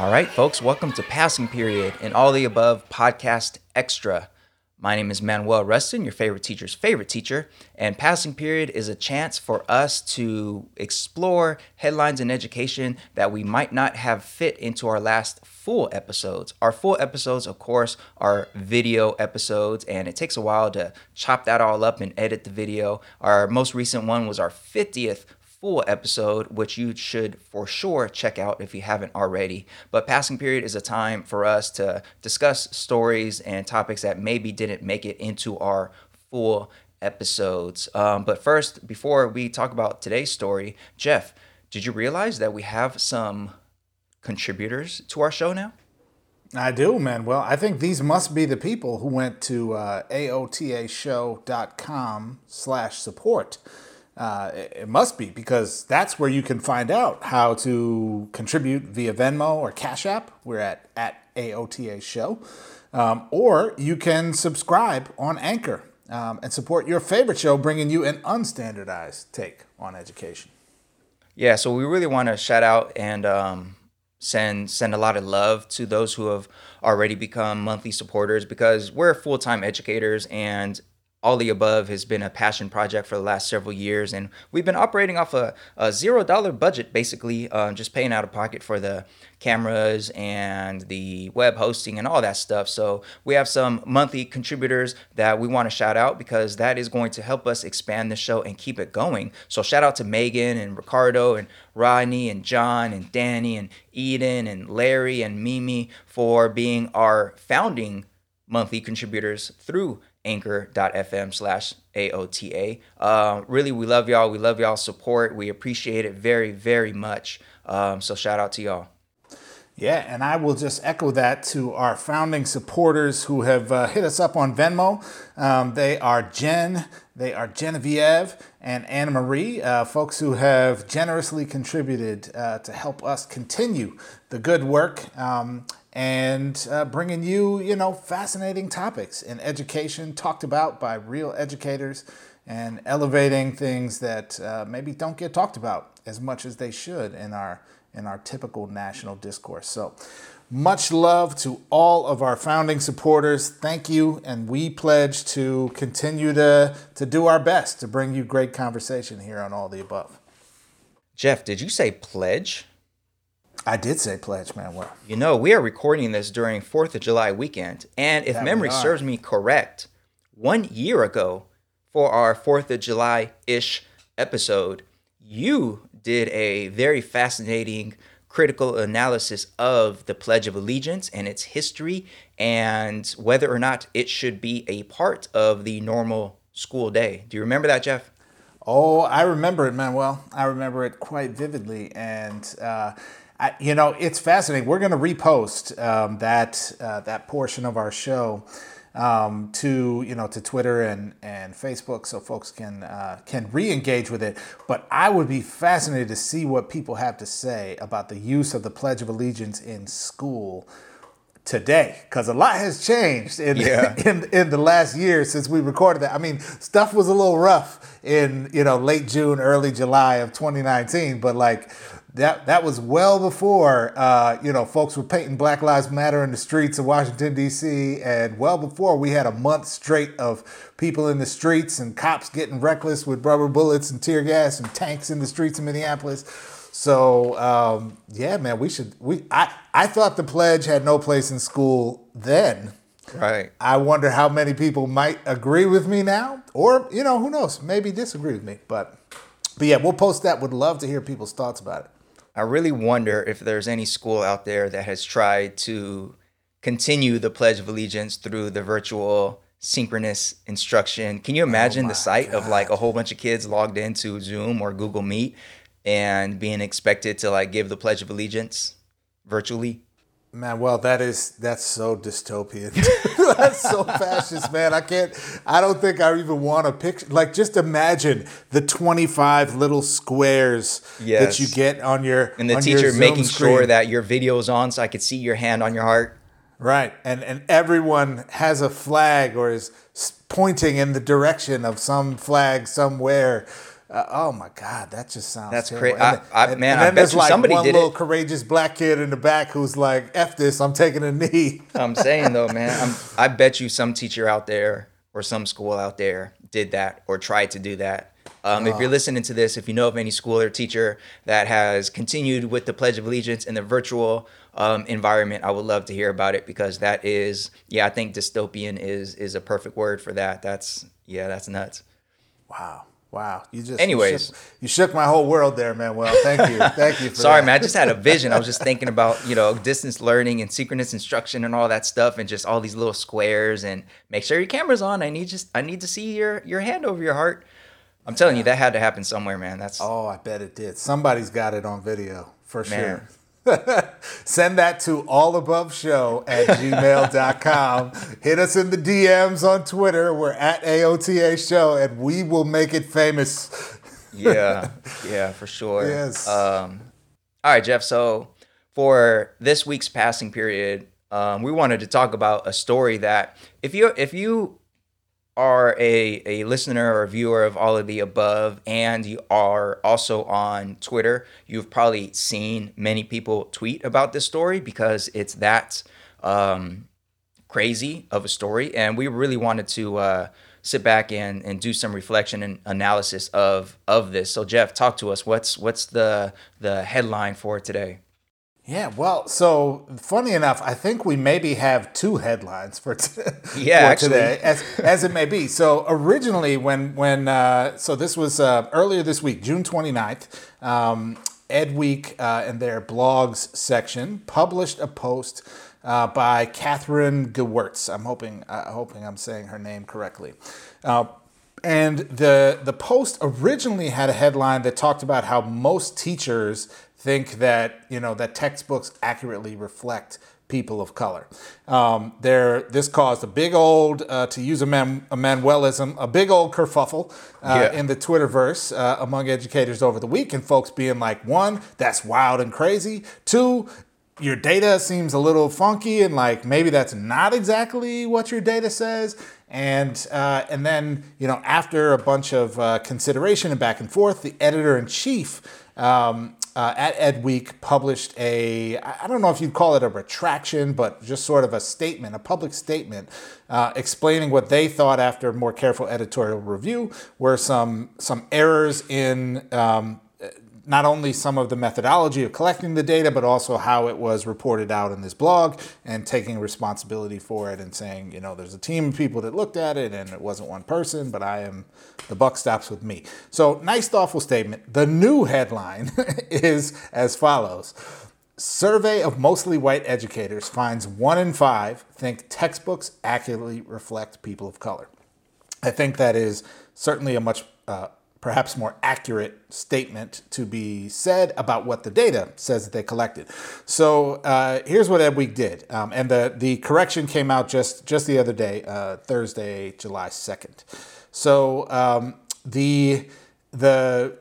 All right, folks, welcome to Passing Period and All the Above Podcast Extra. My name is Manuel Rustin, your favorite teacher's favorite teacher, and Passing Period is a chance for us to explore headlines in education that we might not have fit into our last full episodes. Our full episodes, of course, are video episodes, and it takes a while to chop that all up and edit the video. Our most recent one was our 50th full episode, which you should for sure check out if you haven't already. But passing period is a time for us to discuss stories and topics that maybe didn't make it into our full episodes. Um, but first, before we talk about today's story, Jeff, did you realize that we have some contributors to our show now? I do, man. Well, I think these must be the people who went to uh, aotashow.com slash support uh, it must be because that's where you can find out how to contribute via Venmo or Cash App. We're at at AOTA Show, um, or you can subscribe on Anchor um, and support your favorite show, bringing you an unstandardized take on education. Yeah, so we really want to shout out and um, send send a lot of love to those who have already become monthly supporters because we're full time educators and all the above has been a passion project for the last several years and we've been operating off a, a zero dollar budget basically uh, just paying out of pocket for the cameras and the web hosting and all that stuff. So we have some monthly contributors that we want to shout out because that is going to help us expand the show and keep it going. So shout out to megan and ricardo and rodney and john and danny and eden and larry and mimi for being our founding monthly contributors through anchor.fm slash AOTA. Uh, really, we love y'all. We love y'all support. We appreciate it very, very much. Um, so shout out to y'all. Yeah, and I will just echo that to our founding supporters who have uh, hit us up on Venmo. Um, they are Jen, they are Genevieve, and Anna Marie, uh, folks who have generously contributed uh, to help us continue the good work. Um, and uh, bringing you, you know, fascinating topics in education talked about by real educators and elevating things that uh, maybe don't get talked about as much as they should in our in our typical national discourse. So, much love to all of our founding supporters. Thank you, and we pledge to continue to to do our best to bring you great conversation here on all the above. Jeff, did you say pledge? I did say pledge, man. Well, you know, we are recording this during 4th of July weekend. And if memory serves me correct, one year ago for our 4th of July ish episode, you did a very fascinating critical analysis of the Pledge of Allegiance and its history and whether or not it should be a part of the normal school day. Do you remember that, Jeff? Oh, I remember it, Manuel. I remember it quite vividly. And, uh, I, you know, it's fascinating. We're going to repost um, that uh, that portion of our show um, to you know to Twitter and and Facebook, so folks can uh, can re-engage with it. But I would be fascinated to see what people have to say about the use of the Pledge of Allegiance in school today because a lot has changed in, yeah. in in the last year since we recorded that. I mean, stuff was a little rough in you know late June, early July of 2019, but like that that was well before uh, you know folks were painting Black Lives Matter in the streets of Washington D.C. and well before we had a month straight of people in the streets and cops getting reckless with rubber bullets and tear gas and tanks in the streets of Minneapolis. So um, yeah, man, we should. We I I thought the pledge had no place in school then. Right. I wonder how many people might agree with me now, or you know, who knows, maybe disagree with me. But but yeah, we'll post that. Would love to hear people's thoughts about it. I really wonder if there's any school out there that has tried to continue the Pledge of Allegiance through the virtual synchronous instruction. Can you oh imagine oh the sight God. of like a whole bunch of kids logged into Zoom or Google Meet and being expected to like give the Pledge of Allegiance virtually? Man, well, that is that's so dystopian. that's so fascist, man. I can't. I don't think I even want to picture. Like, just imagine the twenty-five little squares yes. that you get on your and the teacher making screen. sure that your video is on, so I could see your hand on your heart. Right, and and everyone has a flag or is pointing in the direction of some flag somewhere Uh, oh my God, that just sounds. That's crazy. cra- I- I- and- man, I bet there's you like somebody one did little it. courageous black kid in the back who's like, "F this, I'm taking a knee." I'm saying though, man, I'm, I bet you some teacher out there or some school out there did that or tried to do that. Um, If you're listening to this, if you know of any school or teacher that has continued with the Pledge of Allegiance in the virtual um, environment, I would love to hear about it because that is, yeah, I think dystopian is is a perfect word for that. That's yeah, that's nuts. Wow, wow. You just Anyways. you shook, you shook my whole world there, man. Well, thank you, thank you. For Sorry, that. man. I just had a vision. I was just thinking about, you know, distance learning and synchronous instruction and all that stuff and just all these little squares and make sure your camera's on. I need just I need to see your your hand over your heart. I'm telling you, that had to happen somewhere, man. That's Oh, I bet it did. Somebody's got it on video for Man. sure. Send that to allaboveshow at gmail.com. Hit us in the DMs on Twitter. We're at AOTA Show, and we will make it famous. yeah, yeah, for sure. Yes. Um, all right, Jeff. So for this week's passing period, um, we wanted to talk about a story that if you if you are a, a listener or a viewer of all of the above and you are also on Twitter, you've probably seen many people tweet about this story because it's that um, crazy of a story. And we really wanted to uh, sit back and, and do some reflection and analysis of of this. So Jeff, talk to us. What's what's the the headline for today? Yeah, well, so funny enough, I think we maybe have two headlines for, t- Yeah, for today, as, as it may be. So originally, when when uh, so this was uh, earlier this week, June 29th, um, Ed Week uh, in their blogs section published a post uh, by Catherine Gewertz. I'm hoping uh, hoping I'm saying her name correctly. Uh, and the the post originally had a headline that talked about how most teachers think that you know that textbooks accurately reflect people of color. Um, there, this caused a big old, uh, to use a, man, a Manuelism, a big old kerfuffle uh, Yeah. in the Twitterverse uh, among educators over the week, and folks being like, one, that's wild and crazy. Two, your data seems a little funky, and like maybe that's not exactly what your data says. And uh, and then you know after a bunch of uh, consideration and back and forth, the editor in chief um, uh, at EdWeek published a, I don't know if you'd call it a retraction, but just sort of a statement, a public statement, uh, explaining what they thought after more careful editorial review were some some errors in. Um, not only some of the methodology of collecting the data, but also how it was reported out in this blog and taking responsibility for it and saying, you know, there's a team of people that looked at it and it wasn't one person, but I am, the buck stops with me. So, nice, thoughtful statement. The new headline is as follows. Survey of mostly white educators finds one in five think textbooks accurately reflect people of color. I think that is certainly a much uh, perhaps more accurate statement to be said about what the data says that they collected. So uh, here's what EdWeek did, um, and the the correction came out just just the other day, uh, Thursday, July second. So um, the the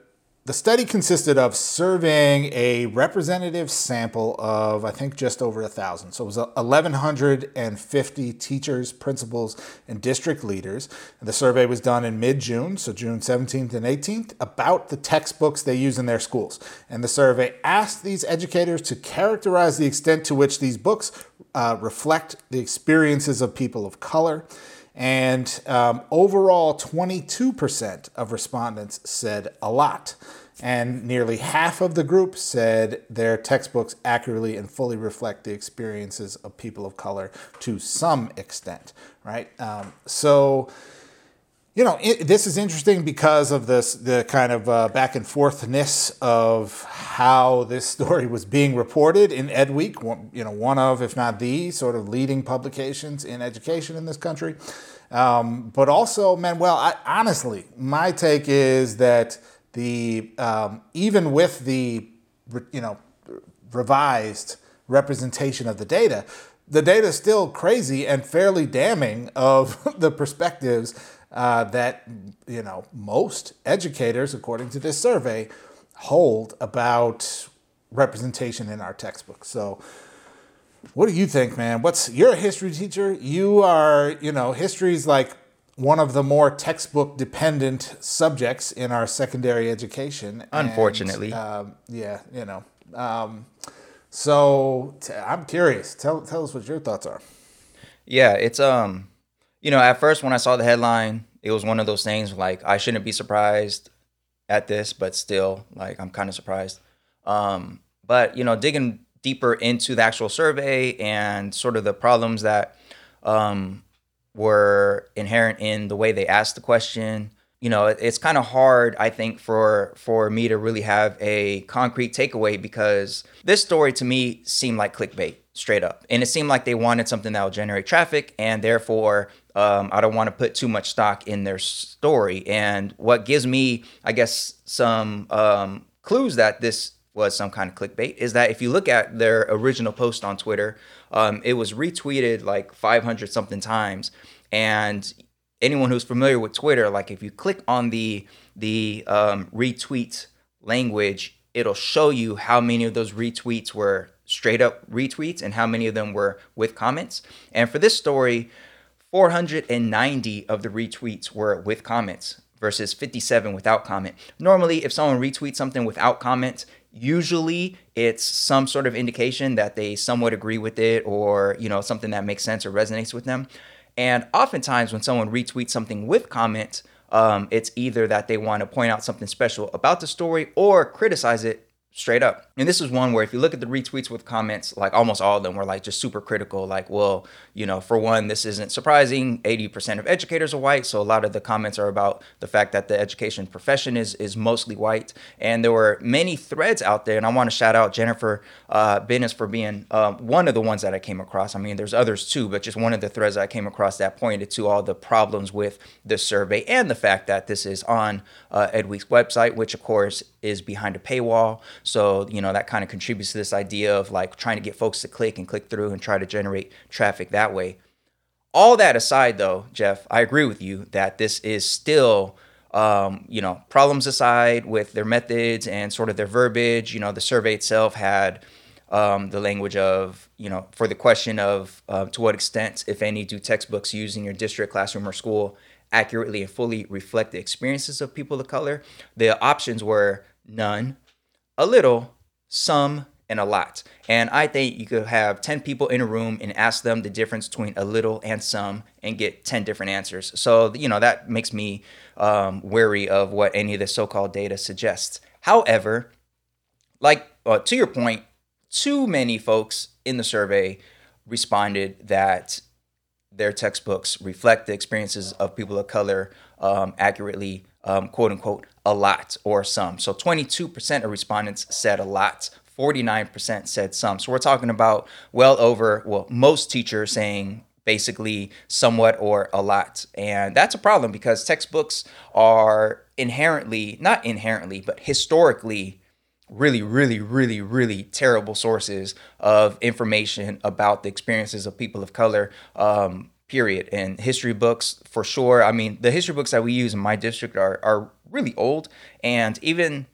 the study consisted of surveying a representative sample of, I think, just over a thousand. So it was 1,150 teachers, principals, and district leaders. And the survey was done in mid June, so June 17th and 18th, about the textbooks they use in their schools. And the survey asked these educators to characterize the extent to which these books uh, reflect the experiences of people of color. And um, overall, 22% of respondents said a lot. And nearly half of the group said their textbooks accurately and fully reflect the experiences of people of color to some extent, right? Um, so, you know, it, this is interesting because of this the kind of uh, back and forthness of how this story was being reported in EdWeek. One, you know, one of, if not the, sort of leading publications in education in this country. Um, but also, Manuel, I, honestly, my take is that the um, even with the you know revised representation of the data, the data is still crazy and fairly damning of the perspectives uh, that you know most educators, according to this survey, hold about representation in our textbooks. So, what do you think, man? What's you're a history teacher? You are, you know, history's like one of the more textbook dependent subjects in our secondary education. Unfortunately. And, um, yeah, you know. Um, so t- I'm curious. Tell tell us what your thoughts are. Yeah, it's um, you know, at first when I saw the headline, it was one of those things like I shouldn't be surprised at this, but still, like I'm kind of surprised. Um, but you know, digging deeper into the actual survey and sort of the problems that um, were inherent in the way they asked the question. You know, it's kind of hard, I think, for for me to really have a concrete takeaway because this story to me seemed like clickbait, straight up, and it seemed like they wanted something that would generate traffic, and therefore, um, I don't want to put too much stock in their story. And what gives me, I guess, some um, clues that this was some kind of clickbait is that if you look at their original post on Twitter, um, it was retweeted like 500 something times, and anyone who's familiar with Twitter, like if you click on the the um, retweet language, it'll show you how many of those retweets were straight up retweets and how many of them were with comments. And for this story, 490 of the retweets were with comments versus 57 without comment. Normally, if someone retweets something without comment, usually it's some sort of indication that they somewhat agree with it or you know something that makes sense or resonates with them. And oftentimes when someone retweets something with comment um, it's either that they want to point out something special about the story or criticize it straight up. And this is one where if you look at the retweets with comments, like almost all of them were like just super critical. Like, well, you know, for one, this isn't surprising. 80% of educators are white. So a lot of the comments are about the fact that the education profession is is mostly white. And there were many threads out there. And I want to shout out Jennifer uh, Bennis for being uh, one of the ones that I came across. I mean, there's others too, but just one of the threads I came across that pointed to all the problems with the survey and the fact that this is on uh, EdWeek's website, which of course is behind a paywall. So, you know, that kind of contributes to this idea of like trying to get folks to click and click through and try to generate traffic that way. All that aside, though, Jeff, I agree with you that this is still, um, you know, problems aside with their methods and sort of their verbiage. You know, the survey itself had um, the language of, you know, for the question of uh, to what extent, if any, do textbooks used in your district, classroom, or school accurately and fully reflect the experiences of people of color? The options were none, a little, some, and a lot. And I think you could have 10 people in a room and ask them the difference between a little and some and get 10 different answers. So, you know, that makes me um, wary of what any of the so called data suggests. However, like uh, to your point, too many folks in the survey responded that their textbooks reflect the experiences of people of color um, accurately um, quote unquote, a lot or some. So 22% of respondents said a lot, 49% said some. So we're talking about well over, well, most teachers saying basically somewhat or a lot. And that's a problem because textbooks are inherently, not inherently, but historically really, really, really, really terrible sources of information about the experiences of people of color. Um, period. And history books, for sure. I mean, the history books that we use in my district are, are really old. And even,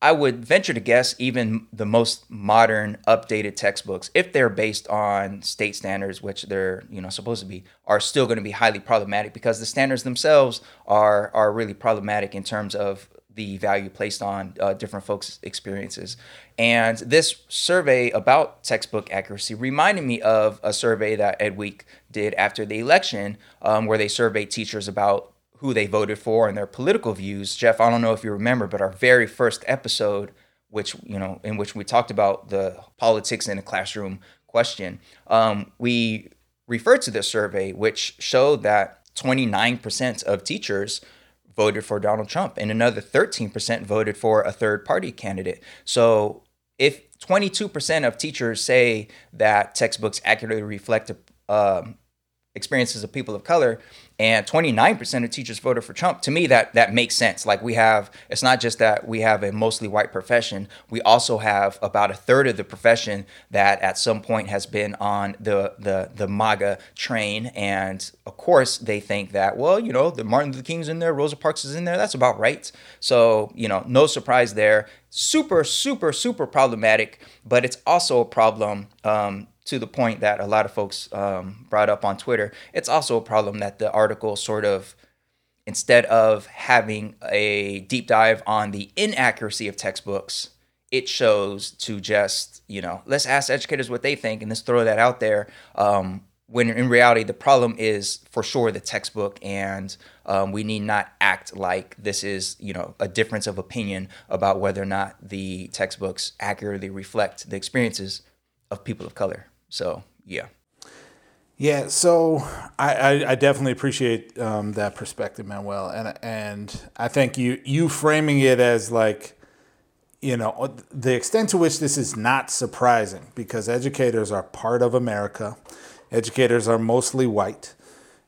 I would venture to guess, even the most modern, updated textbooks, if they're based on state standards, which they're, you know, supposed to be, are still going to be highly problematic because the standards themselves are, are really problematic in terms of the value placed on uh, different folks' experiences. And this survey about textbook accuracy reminded me of a survey that Ed Week did after the election, um, where they surveyed teachers about who they voted for and their political views. Jeff, I don't know if you remember, but our very first episode, which you know, in which we talked about the politics in the classroom question, um, we referred to this survey, which showed that 29% of teachers voted for Donald Trump, and another 13% voted for a third party candidate. So if 22% of teachers say that textbooks accurately reflect um, experiences of people of color, and 29% of teachers voted for Trump. To me, that that makes sense. Like we have, it's not just that we have a mostly white profession. We also have about a third of the profession that at some point has been on the the the MAGA train, and of course they think that well, you know, the Martin Luther King's in there, Rosa Parks is in there. That's about right. So you know, no surprise there. Super, super, super problematic, but it's also a problem. Um, to the point that a lot of folks um, brought up on Twitter, it's also a problem that the article sort of, instead of having a deep dive on the inaccuracy of textbooks, it shows to just, you know, let's ask educators what they think and let's throw that out there. Um, when in reality, the problem is for sure the textbook, and um, we need not act like this is, you know, a difference of opinion about whether or not the textbooks accurately reflect the experiences of people of color. So yeah. Yeah, so I, I, I definitely appreciate um, that perspective, Manuel, and and I think you you framing it as like, you know, the extent to which this is not surprising because educators are part of America, educators are mostly white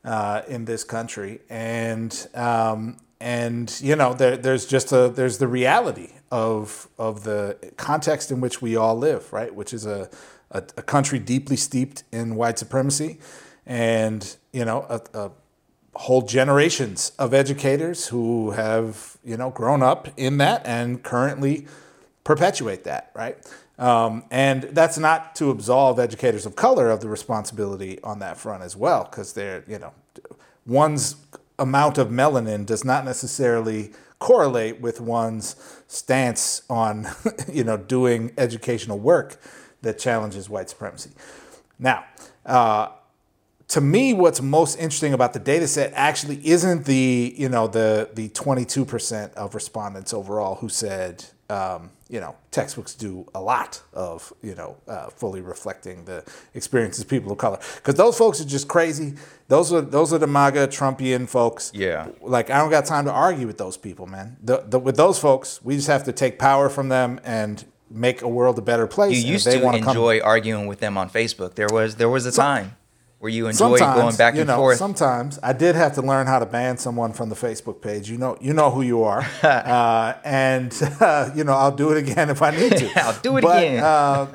uh, in this country, and um, and you know there, there's just a there's the reality of of the context in which we all live, right, which is a a, a country deeply steeped in white supremacy, and you know a, a whole generations of educators who have you know grown up in that and currently perpetuate that, right? Um, and that's not to absolve educators of color of the responsibility on that front as well, because they're you know one's amount of melanin does not necessarily correlate with one's stance on you know doing educational work that challenges white supremacy. Now, uh, to me, what's most interesting about the data set actually isn't the you know the the 22% of respondents overall who said um, you know textbooks do a lot of you know uh, fully reflecting the experiences of people of color because those folks are just crazy. Those are those are the MAGA Trumpian folks. Yeah, like I don't got time to argue with those people, man. The, the, with those folks, we just have to take power from them and make a world a better place. You used to enjoy come, arguing with them on Facebook. There was there was a time where you enjoyed going back and you know, forth. Sometimes I did have to learn how to ban someone from the Facebook page. You know, you know who you are, uh, and uh, you know I'll do it again if I need to. I'll do it but, again. Uh,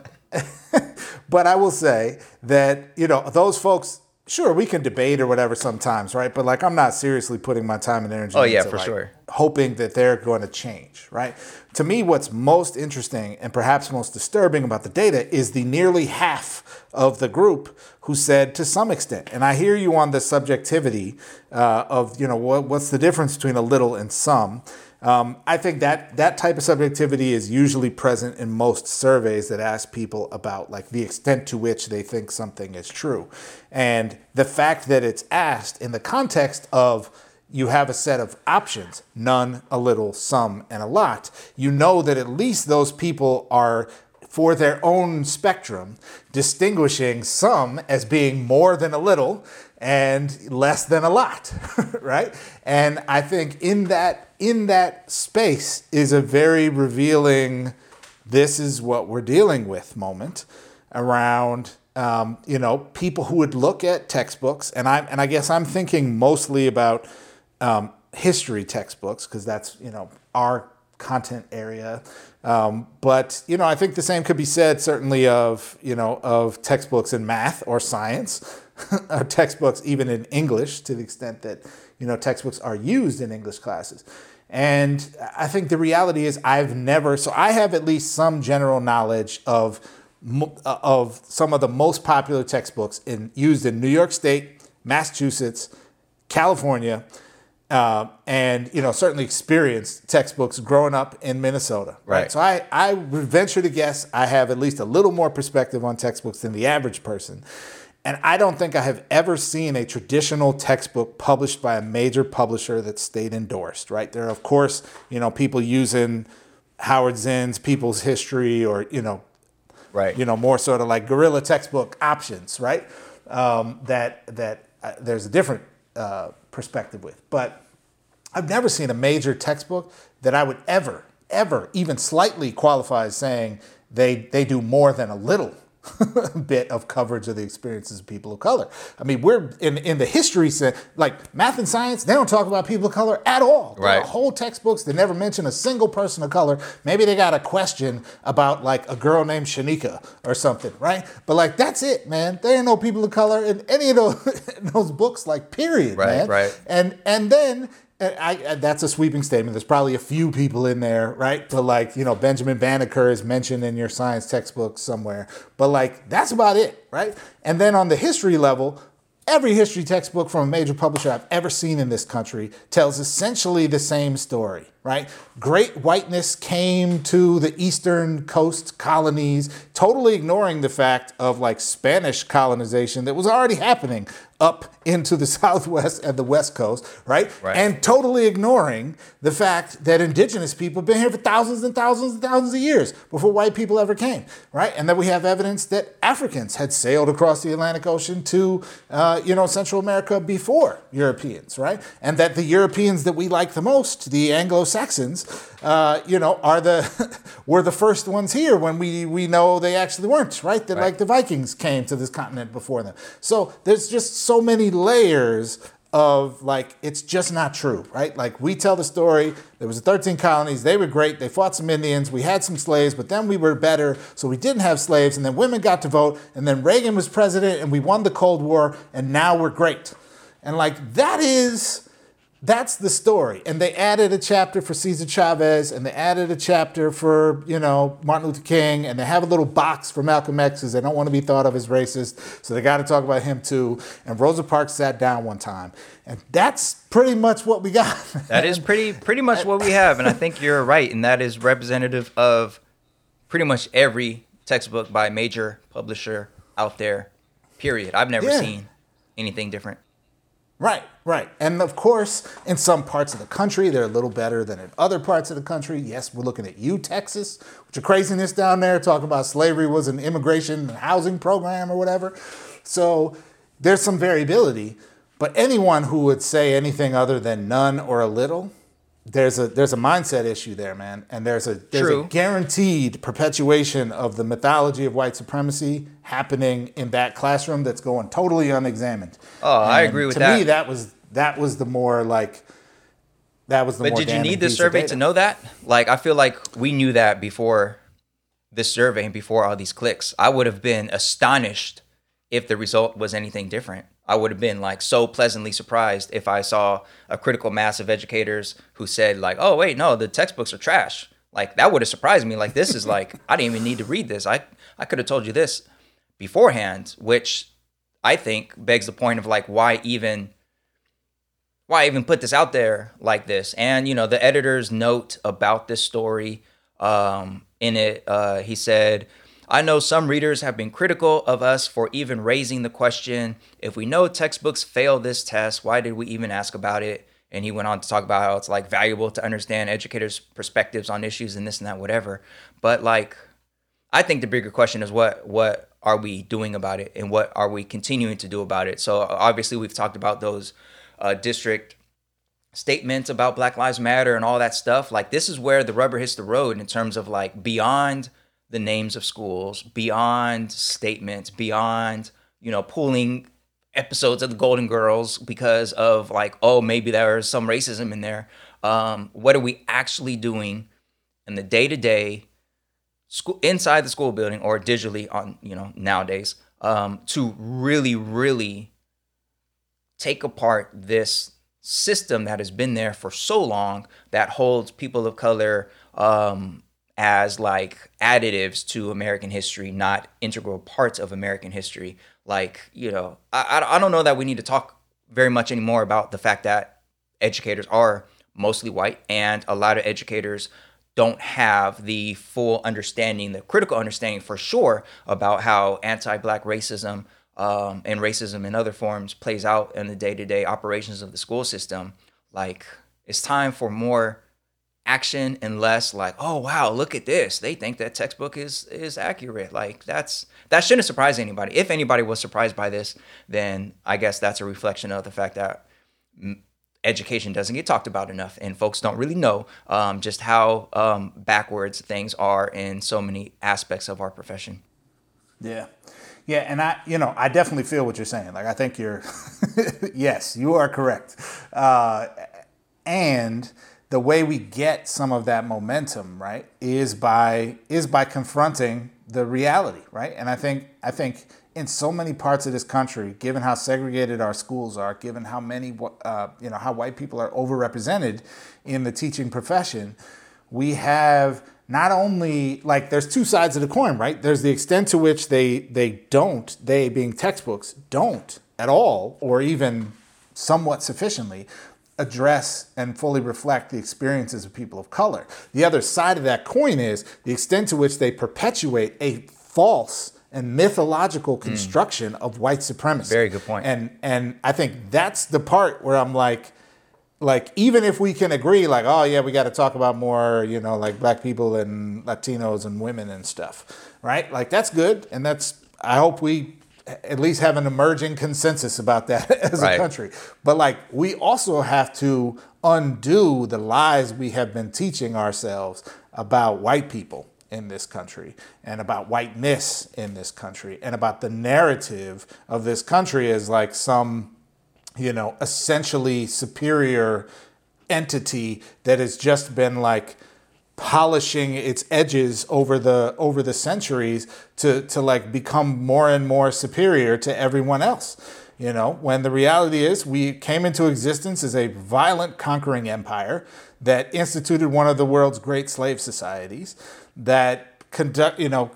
but I will say that you know those folks sure we can debate or whatever sometimes right? But like i'm not seriously putting my time and energy oh yeah for like sure. hoping that they're going to change right? To me what's most interesting and perhaps most disturbing about the data is the nearly half of the group who said to some extent and i hear you on the subjectivity uh, of you know what, what's the difference between a little and some um, I think that that type of subjectivity is usually present in most surveys that ask people about like the extent to which they think something is true. And the fact that it's asked in the context of you have a set of options none, a little, some, and a lot. You know that at least those people are for their own spectrum, distinguishing some as being more than a little and less than a lot, right? And I think in that in that space is a very revealing this is what we're dealing with moment around um, you know people who would look at textbooks and I and I guess I'm thinking mostly about um, history textbooks because that's you know our content area um, but you know I think the same could be said certainly of you know of textbooks in math or science or textbooks even in English to the extent that you know, textbooks are used in English classes. And I think the reality is I've never, so I have at least some general knowledge of uh, of some of the most popular textbooks in, used in New York State, Massachusetts, California, uh, and you know certainly experienced textbooks growing up in Minnesota. Right. right. So I I would venture to guess I have at least a little more perspective on textbooks than the average person. And I don't think I have ever seen a traditional textbook published by a major publisher that stayed endorsed, right? There are, of course, you know, people using Howard Zinn's People's History or, you know, right. you know, more sort of like guerrilla textbook options, right? Um, that that uh, there's a different uh, perspective with. But I've never seen a major textbook that I would ever, ever even slightly qualify as saying they, they do more than a little bit of coverage of the experiences of people of color. I mean, we're in, in the history sense, like math and science, they don't talk about people of color at all. Right. whole textbooks, they never mention a single person of color. Maybe they got a question about like a girl named Shanika or something, right? But like, that's it, man. There ain't no people of color in any of those, those books, like, period, right, man. Right. And, and then I, I, that's a sweeping statement. There's probably a few people in there, right? But like, you know, Benjamin Banneker is mentioned in your science textbook somewhere. But like, that's about it, right? And then on the history level, every history textbook from a major publisher I've ever seen in this country tells essentially the same story right? Great whiteness came to the eastern coast colonies, totally ignoring the fact of like Spanish colonization that was already happening up into the southwest and the west coast, right? right? And totally ignoring the fact that indigenous people have been here for thousands and thousands and thousands of years before white people ever came, right? And that we have evidence that Africans had sailed across the Atlantic Ocean to, uh, you know, Central America before Europeans, right? And that the Europeans that we like the most, the Anglo Saxons, uh, you know, are the were the first ones here when we we know they actually weren't, right? That right. like the Vikings came to this continent before them. So there's just so many layers of like it's just not true, right? Like we tell the story, there was the 13 colonies, they were great, they fought some Indians, we had some slaves, but then we were better, so we didn't have slaves, and then women got to vote, and then Reagan was president, and we won the Cold War, and now we're great. And like that is that's the story. And they added a chapter for Cesar Chavez, and they added a chapter for, you know, Martin Luther King, and they have a little box for Malcolm X because they don't want to be thought of as racist. So they got to talk about him too. And Rosa Parks sat down one time. And that's pretty much what we got. that is pretty pretty much what we have. And I think you're right. And that is representative of pretty much every textbook by major publisher out there, period. I've never yeah. seen anything different. Right, right. And of course, in some parts of the country, they're a little better than in other parts of the country. Yes, we're looking at you, Texas, which are craziness down there, talking about slavery was an immigration and housing program or whatever. So there's some variability. But anyone who would say anything other than none or a little, there's a there's a mindset issue there, man, and there's a there's True. a guaranteed perpetuation of the mythology of white supremacy happening in that classroom that's going totally unexamined. Oh, and I agree with to that. To me, that was that was the more like that was the. More. But did you need the survey to know that? Like, I feel like we knew that before this survey and before all these clicks. I would have been astonished if the result was anything different. I would have been like so pleasantly surprised if I saw a critical mass of educators who said like, "Oh wait, no, the textbooks are trash." Like that would have surprised me. Like this is like I didn't even need to read this. I I could have told you this beforehand, which I think begs the point of like why even why even put this out there like this? And you know, the editor's note about this story um, in it, uh, he said I know some readers have been critical of us for even raising the question if we know textbooks fail this test, why did we even ask about it? And he went on to talk about how it's like valuable to understand educators' perspectives on issues and this and that, whatever. But like, I think the bigger question is what what are we doing about it and what are we continuing to do about it? So obviously, we've talked about those uh, district statements about Black Lives Matter and all that stuff. Like, this is where the rubber hits the road in terms of like beyond the names of schools, beyond statements, beyond, you know, pulling episodes of the Golden Girls because of like, oh, maybe there's some racism in there. Um, what are we actually doing in the day to day school inside the school building or digitally on, you know, nowadays um, to really, really take apart this system that has been there for so long that holds people of color um, as like additives to American history, not integral parts of American history. Like, you know, I, I don't know that we need to talk very much anymore about the fact that educators are mostly white and a lot of educators don't have the full understanding, the critical understanding for sure about how anti-black racism um, and racism in other forms plays out in the day-to-day operations of the school system. Like, it's time for more action and less like oh wow look at this. They think that textbook is is accurate. Like that's that shouldn't surprise anybody. If anybody was surprised by this then i guess that's a reflection of the fact that education doesn't get talked about enough and folks don't really know um, just how um, backwards things are in so many aspects of our profession. Yeah. Yeah, and I, you know, I definitely feel what you're saying. Like, I think you're, yes, you are correct. Uh, and the way we get some of that momentum, right, is by is by confronting the reality, right? And I think I think in so many parts of this country, given how segregated our schools are, given how many, uh, you know, how white people are overrepresented in the teaching profession, we have not only like there's two sides of the coin, right? There's the extent to which they they don't, they being textbooks, don't at all, or even somewhat sufficiently address and fully reflect the experiences of people of color. The other side of that coin is the extent to which they perpetuate a false and mythological hmm. construction mm. of white supremacy. Very good point. And and I think that's the part where I'm like like even if we can agree like oh yeah we got to talk about more you know like black people and latinos and women and stuff right like that's good and that's i hope we at least have an emerging consensus about that as right. a country but like we also have to undo the lies we have been teaching ourselves about white people in this country and about whiteness in this country and about the narrative of this country as like some you know essentially superior entity that has just been like polishing its edges over the over the centuries to to like become more and more superior to everyone else you know when the reality is we came into existence as a violent conquering empire that instituted one of the world's great slave societies that conduct, you know,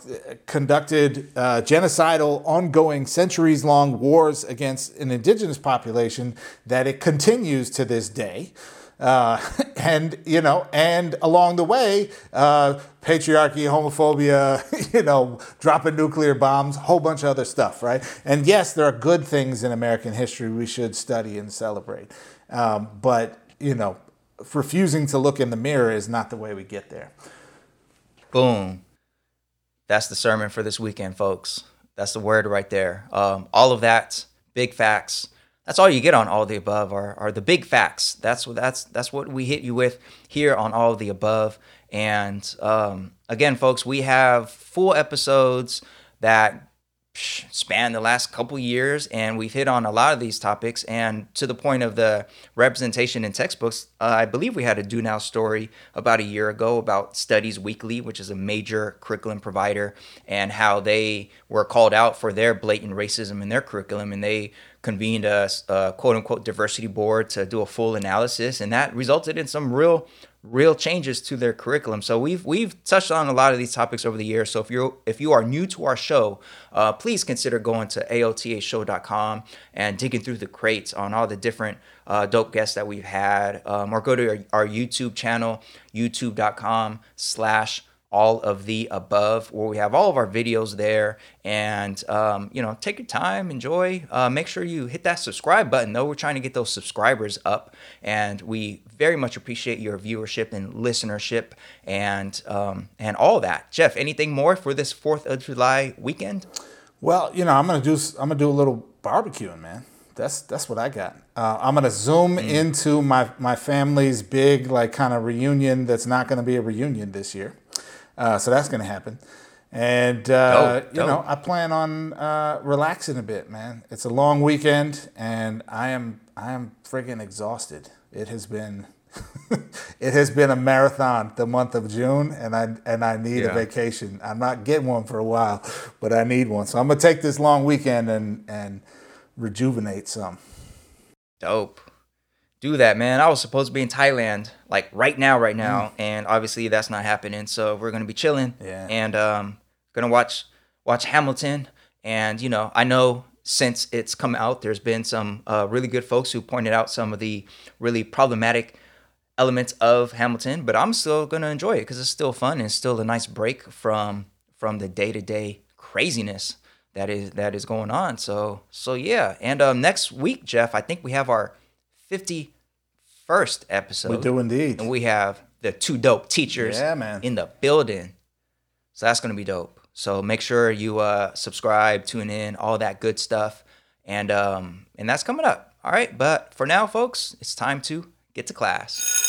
conducted uh, genocidal, ongoing, centuries-long wars against an indigenous population that it continues to this day. Uh, and you know, and along the way, uh, patriarchy, homophobia, you know, dropping nuclear bombs, whole bunch of other stuff, right? And yes, there are good things in American history we should study and celebrate, um, but you know, refusing to look in the mirror is not the way we get there. Boom. That's the sermon for this weekend, folks. That's the word right there. Um, all of that, big facts. That's all you get on all the above are, are the big facts. That's what that's that's what we hit you with here on all the above. And um, again, folks, we have full episodes that span the last couple years and we've hit on a lot of these topics and to the point of the representation in textbooks uh, i believe we had a do now story about a year ago about studies weekly which is a major curriculum provider and how they were called out for their blatant racism in their curriculum and they convened a, a quote unquote diversity board to do a full analysis and that resulted in some real real changes to their curriculum. So we've we've touched on a lot of these topics over the years. So if you're if you are new to our show, uh, please consider going to aotashow.com and digging through the crates on all the different uh, dope guests that we've had, um, or go to our, our YouTube channel, youtube.com slash all of the above where we have all of our videos there and um, you know take your time enjoy uh, make sure you hit that subscribe button though we're trying to get those subscribers up and we very much appreciate your viewership and listenership and um, and all that jeff anything more for this fourth of july weekend well you know i'm gonna do i'm gonna do a little barbecuing man that's that's what I got. Uh, I'm gonna zoom mm. into my my family's big like kind of reunion. That's not gonna be a reunion this year. Uh, so that's going to happen. And, uh, dope, you know, I plan on uh, relaxing a bit, man. It's a long weekend and I am, I am friggin' exhausted. It has been, it has been a marathon the month of June and I, and I need yeah. a vacation. I'm not getting one for a while, but I need one. So I'm going to take this long weekend and, and rejuvenate some. Dope do that, man. I was supposed to be in Thailand like right now, right now, mm. and obviously that's not happening. So we're gonna be chilling, yeah. and um, gonna watch watch Hamilton. And you know, I know since it's come out, there's been some uh, really good folks who pointed out some of the really problematic elements of Hamilton, but I'm still gonna enjoy it because it's still fun and still a nice break from from the day to day craziness that is that is going on. So so yeah, and um, next week, Jeff, I think we have our 51st episode. We do indeed. And we have the two dope teachers yeah, man. in the building. So that's going to be dope. So make sure you uh, subscribe, tune in, all that good stuff. And um, and that's coming up. All right, but for now folks, it's time to get to class.